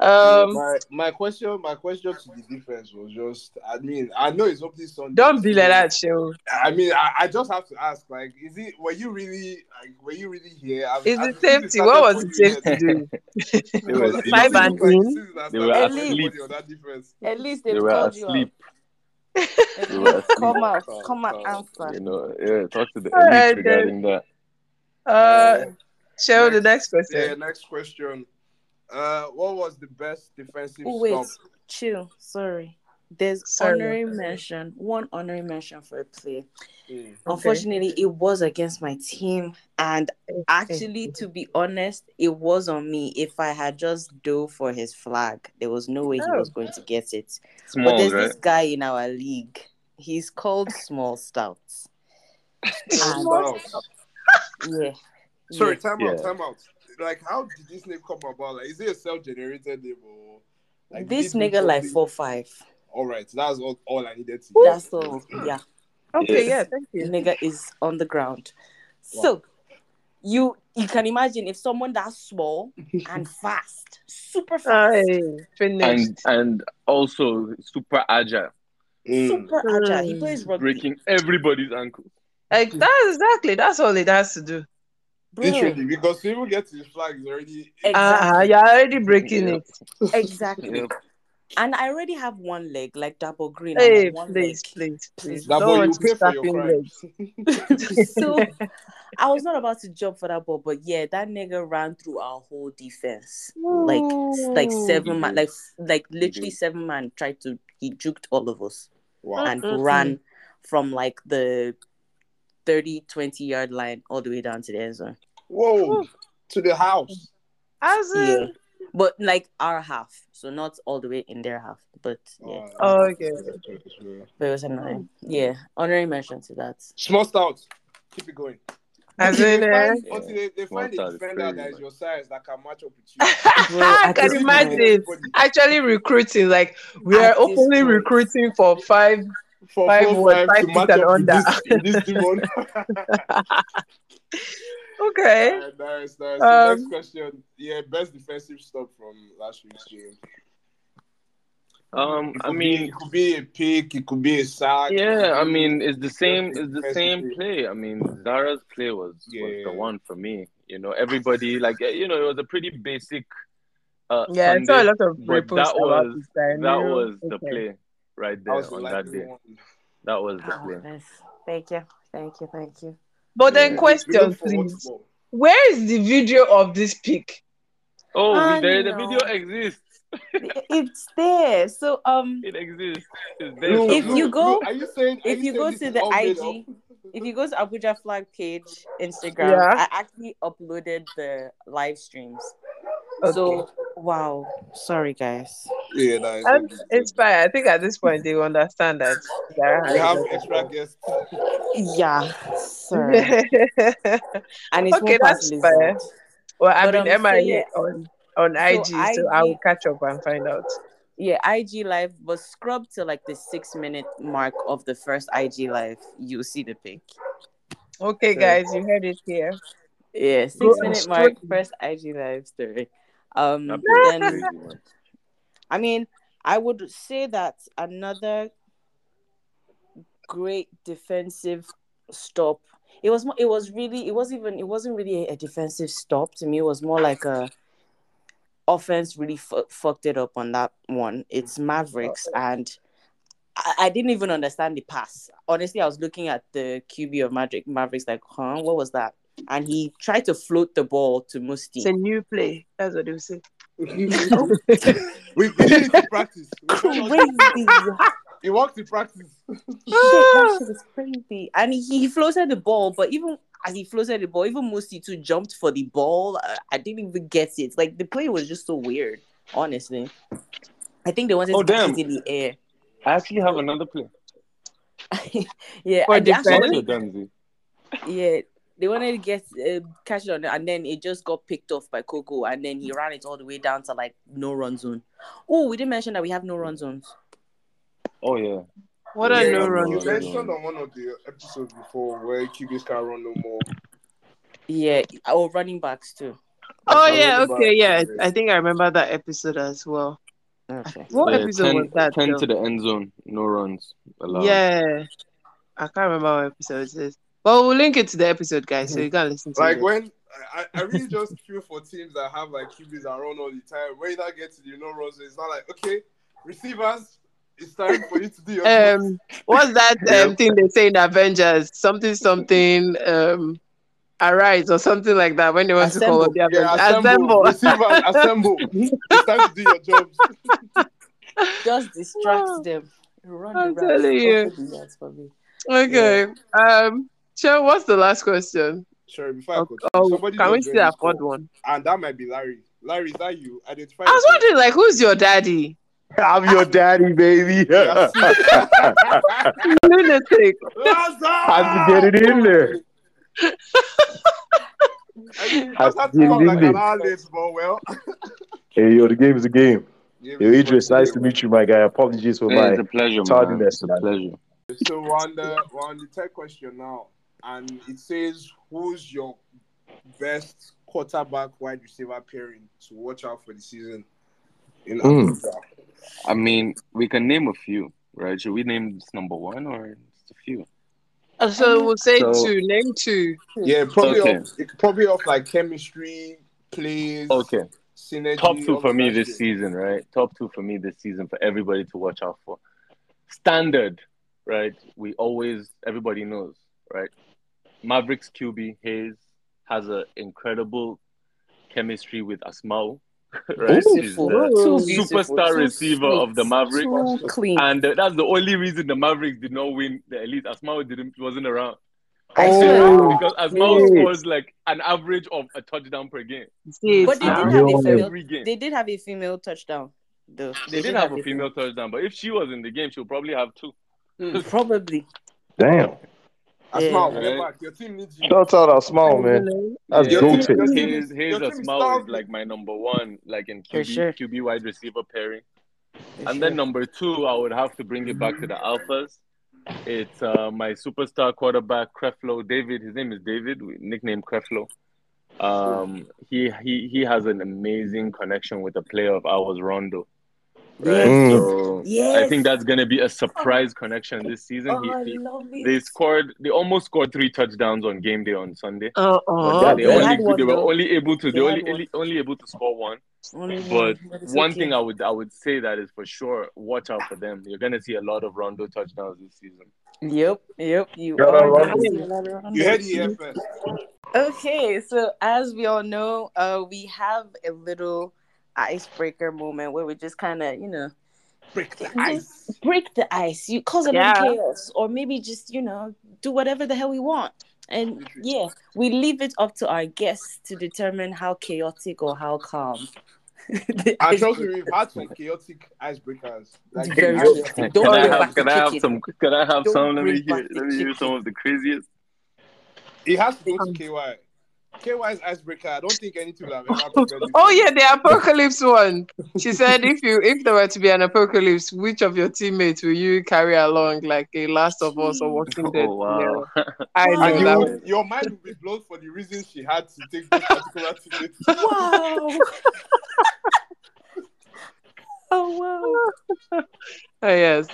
Um, my my question, my question to the defense was just, I mean, I know it's opening Sunday. don't be like that, show. I mean, I, I just have to ask, like, is it? Were you really, like, were you really here? I, Is I it think safety? What was started it for safe to you do? They were Because Five doesn't and look like in. the season has They were asleep. anybody on that defense. At least They they've were you asleep. out. They were asleep. Come out, come out, answer. You know, yeah. Talk to the All right, elite regarding that. Uh, show the next question. Yeah, next question. Uh, what was the best defensive Oh, wait, stop? chill. Sorry. There's Sorry. honorary mention, one honorary mention for a play. Mm. Unfortunately, it was against my team, and actually, to be honest, it was on me. If I had just dove for his flag, there was no way he Oh. was going to get it. but there's right? this guy in our league. He's called Small Stouts. Small stop. Yeah. Sorry, time Yeah. out, time out. Like, how did this name come about? Like, is it a self-generated name or? Like, This did he nigga like four five. All right, that's all, all I needed to. know. That's all. Yeah. Okay, Yes. yeah, thank The you. nigga is on the ground. So you you can imagine if someone that's small and fast, super fast, Aye. And and also super agile, Mm. super agile. He Mm. plays rugby. breaking everybody's ankles. Like that's exactly that's all it has to do. Bro, Literally, because to even get his the flag is already. Uh, you're already breaking Yep. it. exactly. Yep. And I already have one leg, like double green. I Hey, one please, leg. please, please. That Don't boy, you pay for stop your in legs. so I was not about to jump for that ball, but yeah, that nigga ran through our whole defense. Like like seven man, like like literally seven man tried to he juked all of us. Wow. and Mm-mm-mm. ran from like the 30 20 yard line all the way down to the end zone Whoa, to the house. As yeah but like our half so not all the way in their half but yeah Oh, oh okay. but it was annoying yeah honorary mention to that Small stout. Keep it going. as Until in, they find, eh? until they, they find a stout defender that is your size that can match up with you. Bro, I can imagine. actually recruiting. Like we are openly recruiting for five. For Five four, what, five, five to feet match up under. this, with this demon. Okay. Alright, nice, nice. Um, next question. Yeah, best defensive stop from last week's game. Um, I mean, be, it could be a pick, it could be a sack. yeah, could I mean, it's the same. It's the same play. play. I mean, Zara's play was was the one for me. You know, everybody like eh, you know, it was a pretty basic. Uh, Yeah, I saw a lot of but reposts that was this guy. that No, was the play right there was the on that day. one. That was the Oh, play. nice. thank you thank you thank you But then, Yeah. We question, please. Where is the video of this pick? Oh, I there the know. video exists. it's there so um It exists. It's there. If somewhere. you go- look, are you saying, are if you saying go to the IG, up? if you go to abuja flag page instagram Yeah. i actually uploaded the live streams Okay. so wow sorry guys yeah, no, it's And it's fine. I think at this point they understand that. We have a lot of extra guests. yeah sorry and it's Okay, okay, that's that's fair. well, I've But, been um, MIA yeah. on on IG, so I will catch up and find out. yeah ig live was scrubbed to like the six minute mark of the first ig live you see the pic Okay, So- guys, you heard it here. yeah six minute mark first ig live story um That play was then. I mean, I would say that another great defensive stop. it was more, it was really it wasn't even it wasn't really a defensive stop to me. It was more like a offense really fu- fucked it up on that one. It's Mavericks and I, I didn't even understand the pass. Honestly, I was looking at the QB of Magic Mavericks like, huh, what was that? And he tried to float the ball to Musti. It's a new play. That's what they will say. we, we did it in practice. We found Crazy. It worked in practice. Shit, that shit is crazy. And he, he floated the ball, but even as he floated the ball, even Musti too jumped for the ball. I, I didn't even get it. Like the play was just so weird, honestly. I think they wanted Oh, to catch damn. it in the air. I actually have another play. yeah, For and they defense? Actually, yeah, they wanted to get uh, catch it on, and then it just got picked off by Coco, and then he ran it all the way down to like no run zone. Oh, we didn't mention that we have no run zones. Oh yeah. What Yeah, are yeah, no yeah. You runs? Mentioned on one of the episodes before where QBs can't run no more. Yeah, or running backs too. Oh I yeah, remember okay, yeah. I think I remember that episode as well. Okay. What yeah, episode 10, was that? 10 though? to the end zone, no runs allowed. Yeah, I can't remember what episode it is. But we'll link it to the episode, guys, so you can listen to Like it. Like when I, I really just feel for teams that have like QBs that run all the time. When you not get to the no runs, it's not like okay, receivers, it's time for you to do your job. Um, what's that um, thing they say in Avengers? Something, something, um, arise or something like that when they want to call up the Yeah, Avengers. assemble, Assemble. receivers, assemble. It's time to do your jobs. Just distract them. Run I'm telling you. Open the routes for me. okay. Um, Joe, what's the last question? Sure, before I Oh, continue, oh, somebody can we just still joined this afford call, one? And that might be Larry. Larry, is that you? Identify. I was yourself. wondering, like, who's your daddy? I'm your daddy, baby. Yes. Lunatic. How'd you get it in there? I mean, Has to to get it in an there. hour but well. Hey, yo, the game is a game. Yeah, Yo, Idris, nice to meet you, my guy. Apologies for Yeah, my it's a pleasure, man. tardiness, It's a pleasure. So we're on the on the third question now, and it says who's your best quarterback wide receiver pairing to watch out for the season in Hmm. Africa? I mean, we can name a few, right? Should we name this number one or just a few? Uh, So we'll say So- two. Name two. Yeah, probably Okay. off, probably off like chemistry, plays, Okay. synergy. Top two for me this season, right? Top two for me this season for everybody to watch out for. Standard, right? We always, everybody knows, right? Mavericks QB Hayes has an incredible chemistry with Asmao, right? She's Beautiful. the Too beautiful. superstar receiver sweet. of the Mavericks. Clean. And uh, that's the only reason the Mavericks did not win the Elite. Asmao didn't wasn't around. Oh, because Asmao yes. scores like an average of a touchdown per game. See, But they did have a female. Game. They did have a female touchdown. Though They did have a female touchdown, but if she was in the game, she'll probably have two. Probably. Damn. Asma, Yeah. we're back. Your team needs you. Shout out small man. That's Yeah, goated. Your team His, his your team small is like my number one, like in QB, sure. QB wide receiver pairing. For And then number two, I would have to bring it back to the Alphas. It's uh, my superstar quarterback, Creflo. David, his name is David, we nickname Creflo. Um, he, he, he has an amazing connection with a player of ours, Rondo. Right? Yes. So Yes. I think that's going to be a surprise connection this season. Oh, He- he- they scored, they almost scored three touchdowns on game day on Sunday. Uh But uh. they, Yeah, only one, they were though. only able to they, They only, only only able to score one. Only But one, one okay. thing I would I would say that is for sure watch out for them. You're gonna see a lot of Rondo touchdowns this season. Yep, yep. You Gotta are gonna see a lot of You heard Ronaldos. it here first. Okay, so as we all know, uh, we have a little icebreaker moment where we just kind of, you know, Break the ice. break the ice. You cause a Yeah. little chaos, or maybe just you know do whatever the hell we want. And yeah, we leave it up to our guests to determine how chaotic or how calm. the And trust icebreaker- we've had some chaotic icebreakers. Like Very ice- chaotic. Can, Don't I bring have can I have some can I have Don't some? Let me hear let me hear some of the craziest. It has to go to um, KY. KY's icebreaker. I don't think anything will have ever prepared it. Oh yeah, the apocalypse one. She said, if you if there were to be an apocalypse, which of your teammates will you carry along like a Last of Us or Walking Dead? Oh wow. I Wow. And know you that. would, your mind will be blown for the reason she had to take this particular teammate. Wow. oh wow. Oh yes.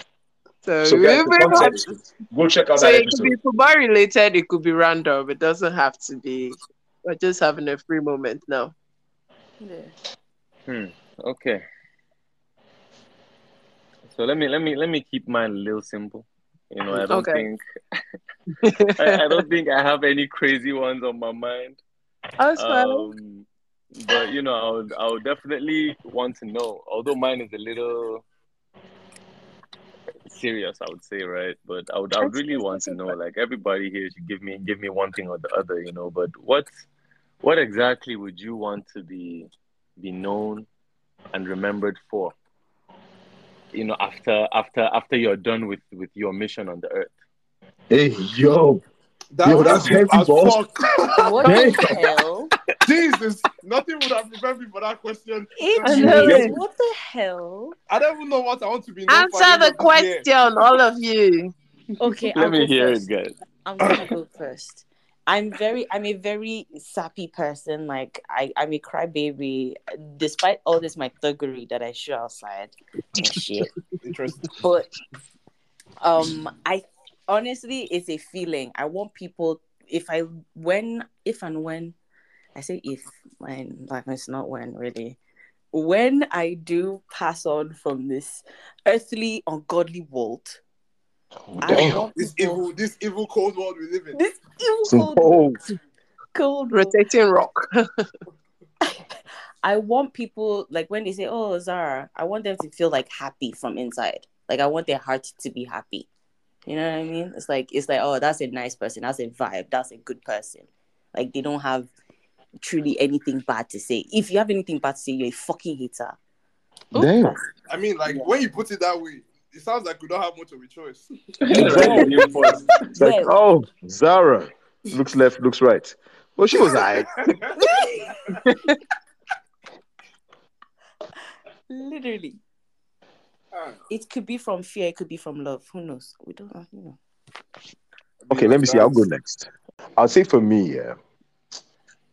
So, So we guys, will the have- context. Go check out so that it could be football related, it could be random. It doesn't have to be. We're just having a free moment now. Hmm. Okay. So let me let me let me keep mine a little simple. You know, I don't Okay. think I, I don't think I have any crazy ones on my mind. That's fine. Um, but you know, I would I would definitely want to know. Although mine is a little serious, I would say, right? But I would I would really want to know. Like everybody here should give me give me one thing or the other, you know. But what what exactly would you want to be be known and remembered for? You know, after after after you're done with with your mission on the earth. Hey, yo. That, Yo, that's that's deep heavy, as boss. fuck. What the hell? Jesus, nothing would have prepared me for that question. It know it. What the hell? I don't even know what I want to be. known Answer at the end of this year. question, all of you. Okay, Let I'll me hear first. it, guys. I'm gonna go first. I'm very I'm a very sappy person. Like I, I'm a crybaby. Despite all this my thuggery that I show outside shit. Interesting. But um I honestly it's a feeling. I want people if I when if and when I say if when like it's not when really. When I do pass on from this earthly ungodly world, Oh, I Damn. This evil, this evil cold world we live in. this evil cold, Oh, cold world. Rotating rock. I want people like when they say, "Oh, Zara," I want them to feel like happy from inside. Like I want their heart to be happy. You know what I mean? It's like it's like, oh, that's a nice person. That's a vibe. That's a good person. Like they don't have truly anything bad to say. If you have anything bad to say, you're a fucking hater. damn. I mean, like when you put it that way, it sounds like we don't have much of a choice. It's like, Yeah. oh, Zara. Looks left, looks right. Well, she was alright. Literally, Ah, it could be from fear. It could be from love. Who knows? We don't know. You know. Okay, let me see. I'll go next. I'll say for me, yeah.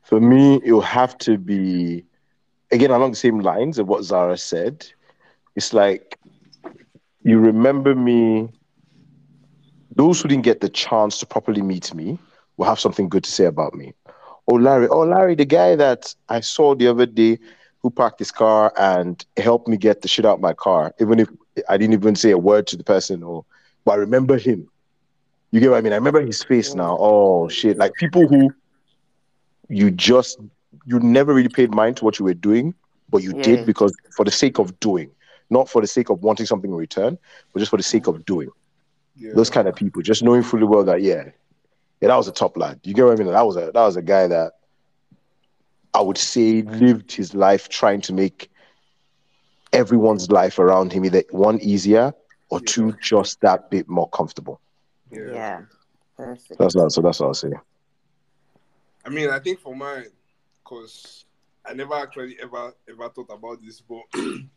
For me, it'll have to be again along the same lines of what Zara said. It's like you remember me. Those who didn't get the chance to properly meet me will have something good to say about me. Oh, Larry. Oh, Larry, the guy that I saw the other day who parked his car and helped me get the shit out my car, even if I didn't even say a word to the person, or but I remember him. You get what I mean? I remember his face now. Oh shit! Like people who you just you never really paid mind to what you were doing, but you Yeah. did because for the sake of doing, not for the sake of wanting something in return, but just for the sake of doing. yeah. Those kind of people, just knowing fully well that yeah, yeah, that was a top lad. You get what I mean? That was a that was a guy that I would say lived his life trying to make everyone's life around him either one easier or two just that bit more comfortable. yeah. Yeah. Perfect. That's not so. That's what I'll say. I mean, I think for mine, because I never actually ever ever thought about this, but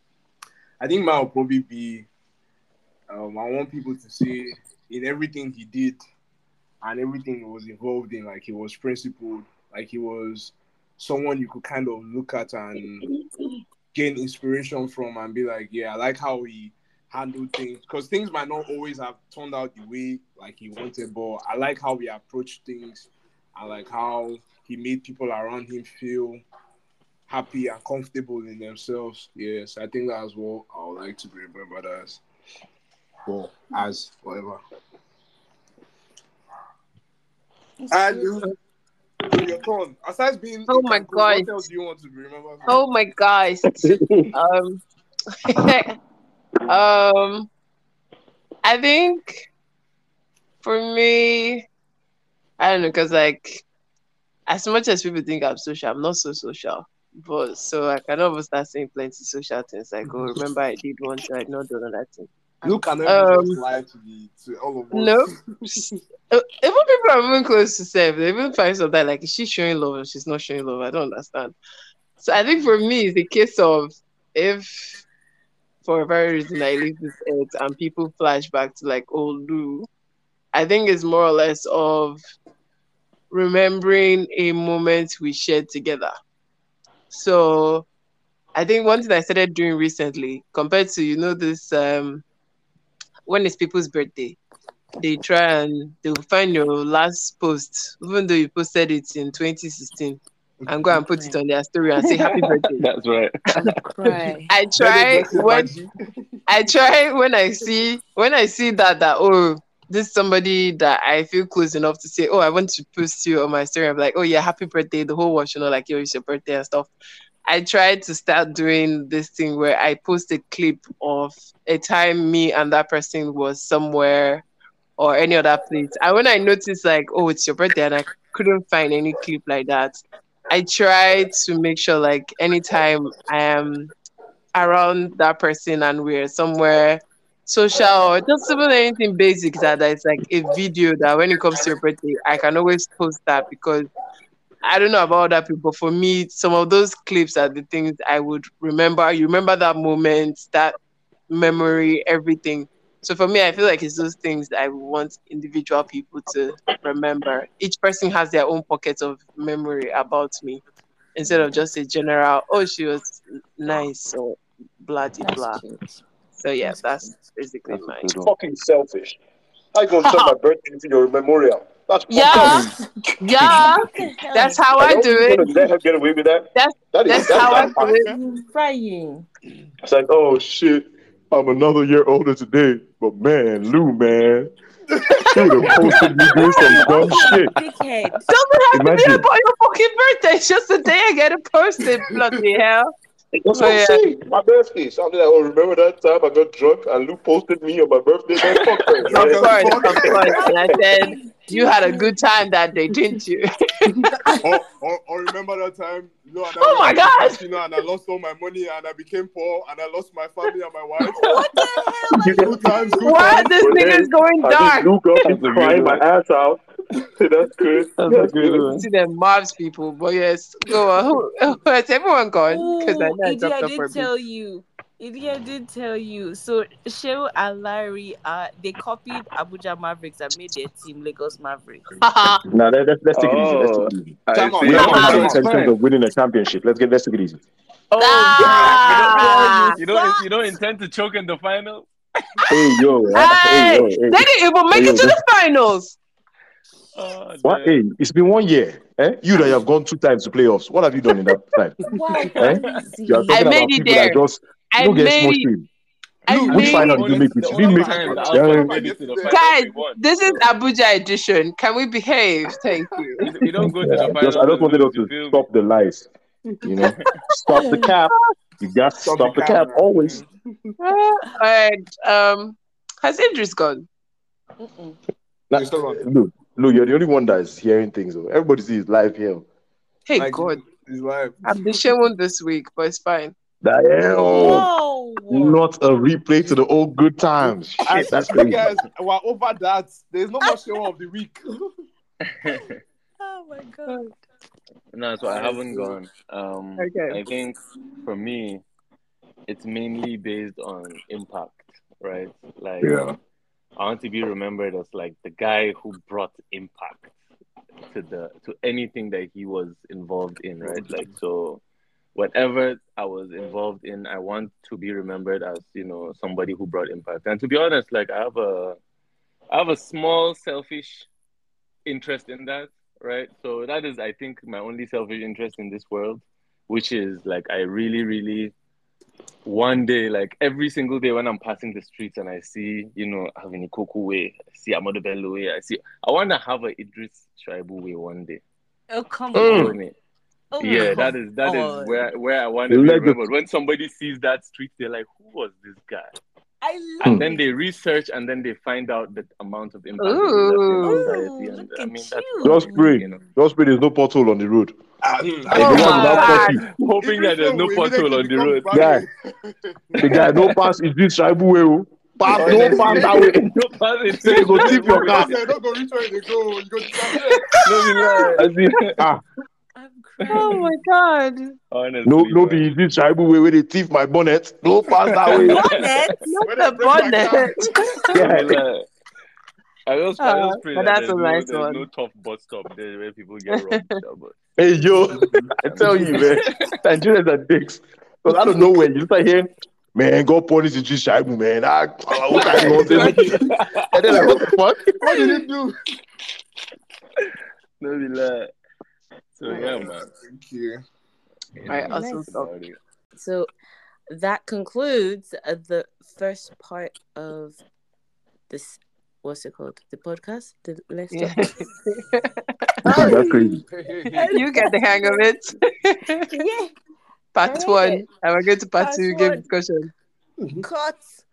I think mine will probably be. Um, I want people to see in everything he did and everything he was involved in, like he was principled, like he was someone you could kind of look at and gain inspiration from and be like, yeah, I like how he handled things because things might not always have turned out the way like he wanted, but I like how he approached things I like how he made people around him feel happy and comfortable in themselves. Yes, I think that's what I would like to be remembered as. Well, as whatever. And your turn. Aside being, Oh my God. What else do you want to be remembered? for? Oh my gosh. um, um, I think for me, I don't know, cause like as much as people think I'm social, I'm not so social. But so I can almost start saying plenty social things like, oh, remember I did one thing, I not do another thing. Look and Um, everyone's life to to all of us. No. Uh, Even people are even close to self, they even find something like, is she showing love or she's not showing love? I don't understand. So I think for me, it's a case of if for a very reason I leave this earth and people flash back to like old Lou, I think it's more or less of remembering a moment we shared together. So I think one thing I started doing recently, compared to you know this um when it's people's birthday, they try and they'll find your last post, even though you posted it in 2016, and go and put it on their story and say happy birthday. That's right. Cry. I try when I try when I see when I see that that oh this is somebody that I feel close enough to say, Oh, I want to post you on my story. I'm like, Oh yeah, happy birthday. The whole world, you know, like yo, it's your birthday and stuff. I tried to start doing this thing where I post a clip of a time me and that person was somewhere or any other place. And when I noticed like, oh, it's your birthday and I couldn't find any clip like that, I try to make sure like anytime I am around that person and we're somewhere social or just even anything basic that, that it's like a video that when it comes to your birthday, I can always post that because I don't know about other people, for me, some of those clips are the things I would remember. You remember that moment, that memory, everything. So for me, I feel like it's those things that I want individual people to remember. Each person has their own pocket of memory about me instead of just a general, oh, she was nice or blah, blah, blah. That's cute. So yeah, That's that's cute. basically That's a mine. Fucking selfish. How you gonna turn my birthday into your memorial? That's fucked Yeah, yeah, What the hell? that's how Like, I do it. gonna let her get away with that? That's That is that's that how I is do it. You crying. It's like, oh shit, I'm another year older today. But man, Lou, man, she would have posted me doing some dumb shit. Dickhead. Doesn't have to be Imagine. about your fucking birthday. It's just the day I get to post it. Bloody hell. That's Oh, what yeah. I'm saying. My birthday. So I'm like, oh, remember that time I got drunk and Lou posted me on my birthday? Man, fuck her, Of man. course, of course. And I said, you had a good time that day, didn't you? or, or, or remember that time? You know, and I Oh my went to God. casino and I lost all my money and I became poor and I lost my family and my wife. What the hell? Are good times, good what? times. This But nigga's then, going I dark. just look up, That's he's a good crying my ass out. That's good. That's a good one. See them mobs people, but yes, go on. Who, who has everyone gone? Because I Oh, know I Idi, dropped I off for a did bit. tell you. Idi, I did tell you. So Cheryl and Larry, uh, they copied Abuja Mavericks and made their team Lagos Mavericks. Haha. Now let, let's, let's take it easy. Let's Oh, take it easy. Come on. We come don't on, have come on. intentions of winning a championship. Let's get let's take it easy. Oh, Ah. you don't you don't intend to choke in the final? Hey yo, hey Hey, yo, they hey. didn't even make Hey, yo, it to the finals. Oh, What? Hey, it's been one year. Eh? You that have gone two times to playoffs. What have you done in that time? Eh? You are I made about it there. just I don't get made it. stream. I Look, Which made final it. did you make it? You make it. that Yeah. Alpha made it to the Guys, final, Guys, we won. this is Abuja edition. Can we behave? Thank you. you, you don't go to the final. just I just and wanted us to stop the lies. You know, stop the cap. You got to Stop stop, the the cap, cap man. always. All right. Um, has Idris gone? Mm-mm. Nah, on. Lou, Lou, you're the only one that is hearing things. though. Everybody sees live here. Hey Like, God, It's live. I'm the shaman this week, but it's fine. Damn. Whoa. Not a replay to the old good times. I, Shit, that's crazy. guys, we're over that. There's no more show of the week. Oh my god. no, so I haven't gone. Um, Okay. I think for me, it's mainly based on impact, right? Like, Yeah. I want to be remembered as like the guy who brought impact to the to anything that he was involved in, right? Like, so whatever I was involved in, I want to be remembered as you know somebody who brought impact. And to be honest, like I have a I have a small selfish interest in that, right? So that is, I think, my only selfish interest in this world, which is like I really, really one day, like every single day when I'm passing the streets and I see, you know, Havini Koku way, I see Ahmadu Bello way, I see, I want to have a Idris Shaibu way one day. Oh come Mm. On. feel me? Oh, yeah, come that is that is on. where where I want to be remembered. When somebody sees that street, they're like, "Who was this guy?" I love And then it. they research, and then they find out the amount of impact that he left in Ooh. Ooh, And look I mean, that's you. Just pray. you know, Just pray there's no pothole on the road. Ah, The I- Oh one my without hoping that there's no pothole on the road. become Yeah. The guy no pass is this tribal way. oh. Pass no pass that way. no pass it. Say go tip your car. Don't go reach where they go. You go disappear. No be lie. Ah, I'm Oh my God. Honestly, no, no man. be this tribal way where they thief my bonnet. No pass that way. Bonnet? Not When the I break my bonnet. car. No be. I just, I Uh, just pray but that that's a no, nice there's one. no tough bus stop there where people get robbed. but Hey yo, I tell you, man, Nigerians are dicks. Because I don't know where you start hearing man, God punish the Jewish Shaibu, man. I, I, what kind of nonsense? and then like, what the fuck? What did he do? No be lie. So yeah, man. Thank you. All right, awesome Nice. talk. So that concludes uh, the first part of this. What's it called? The podcast. The let's Yeah. That's crazy. you get the hang of it. yeah. part Alright. one. And we're going to part, Part two game one. discussion. Cut.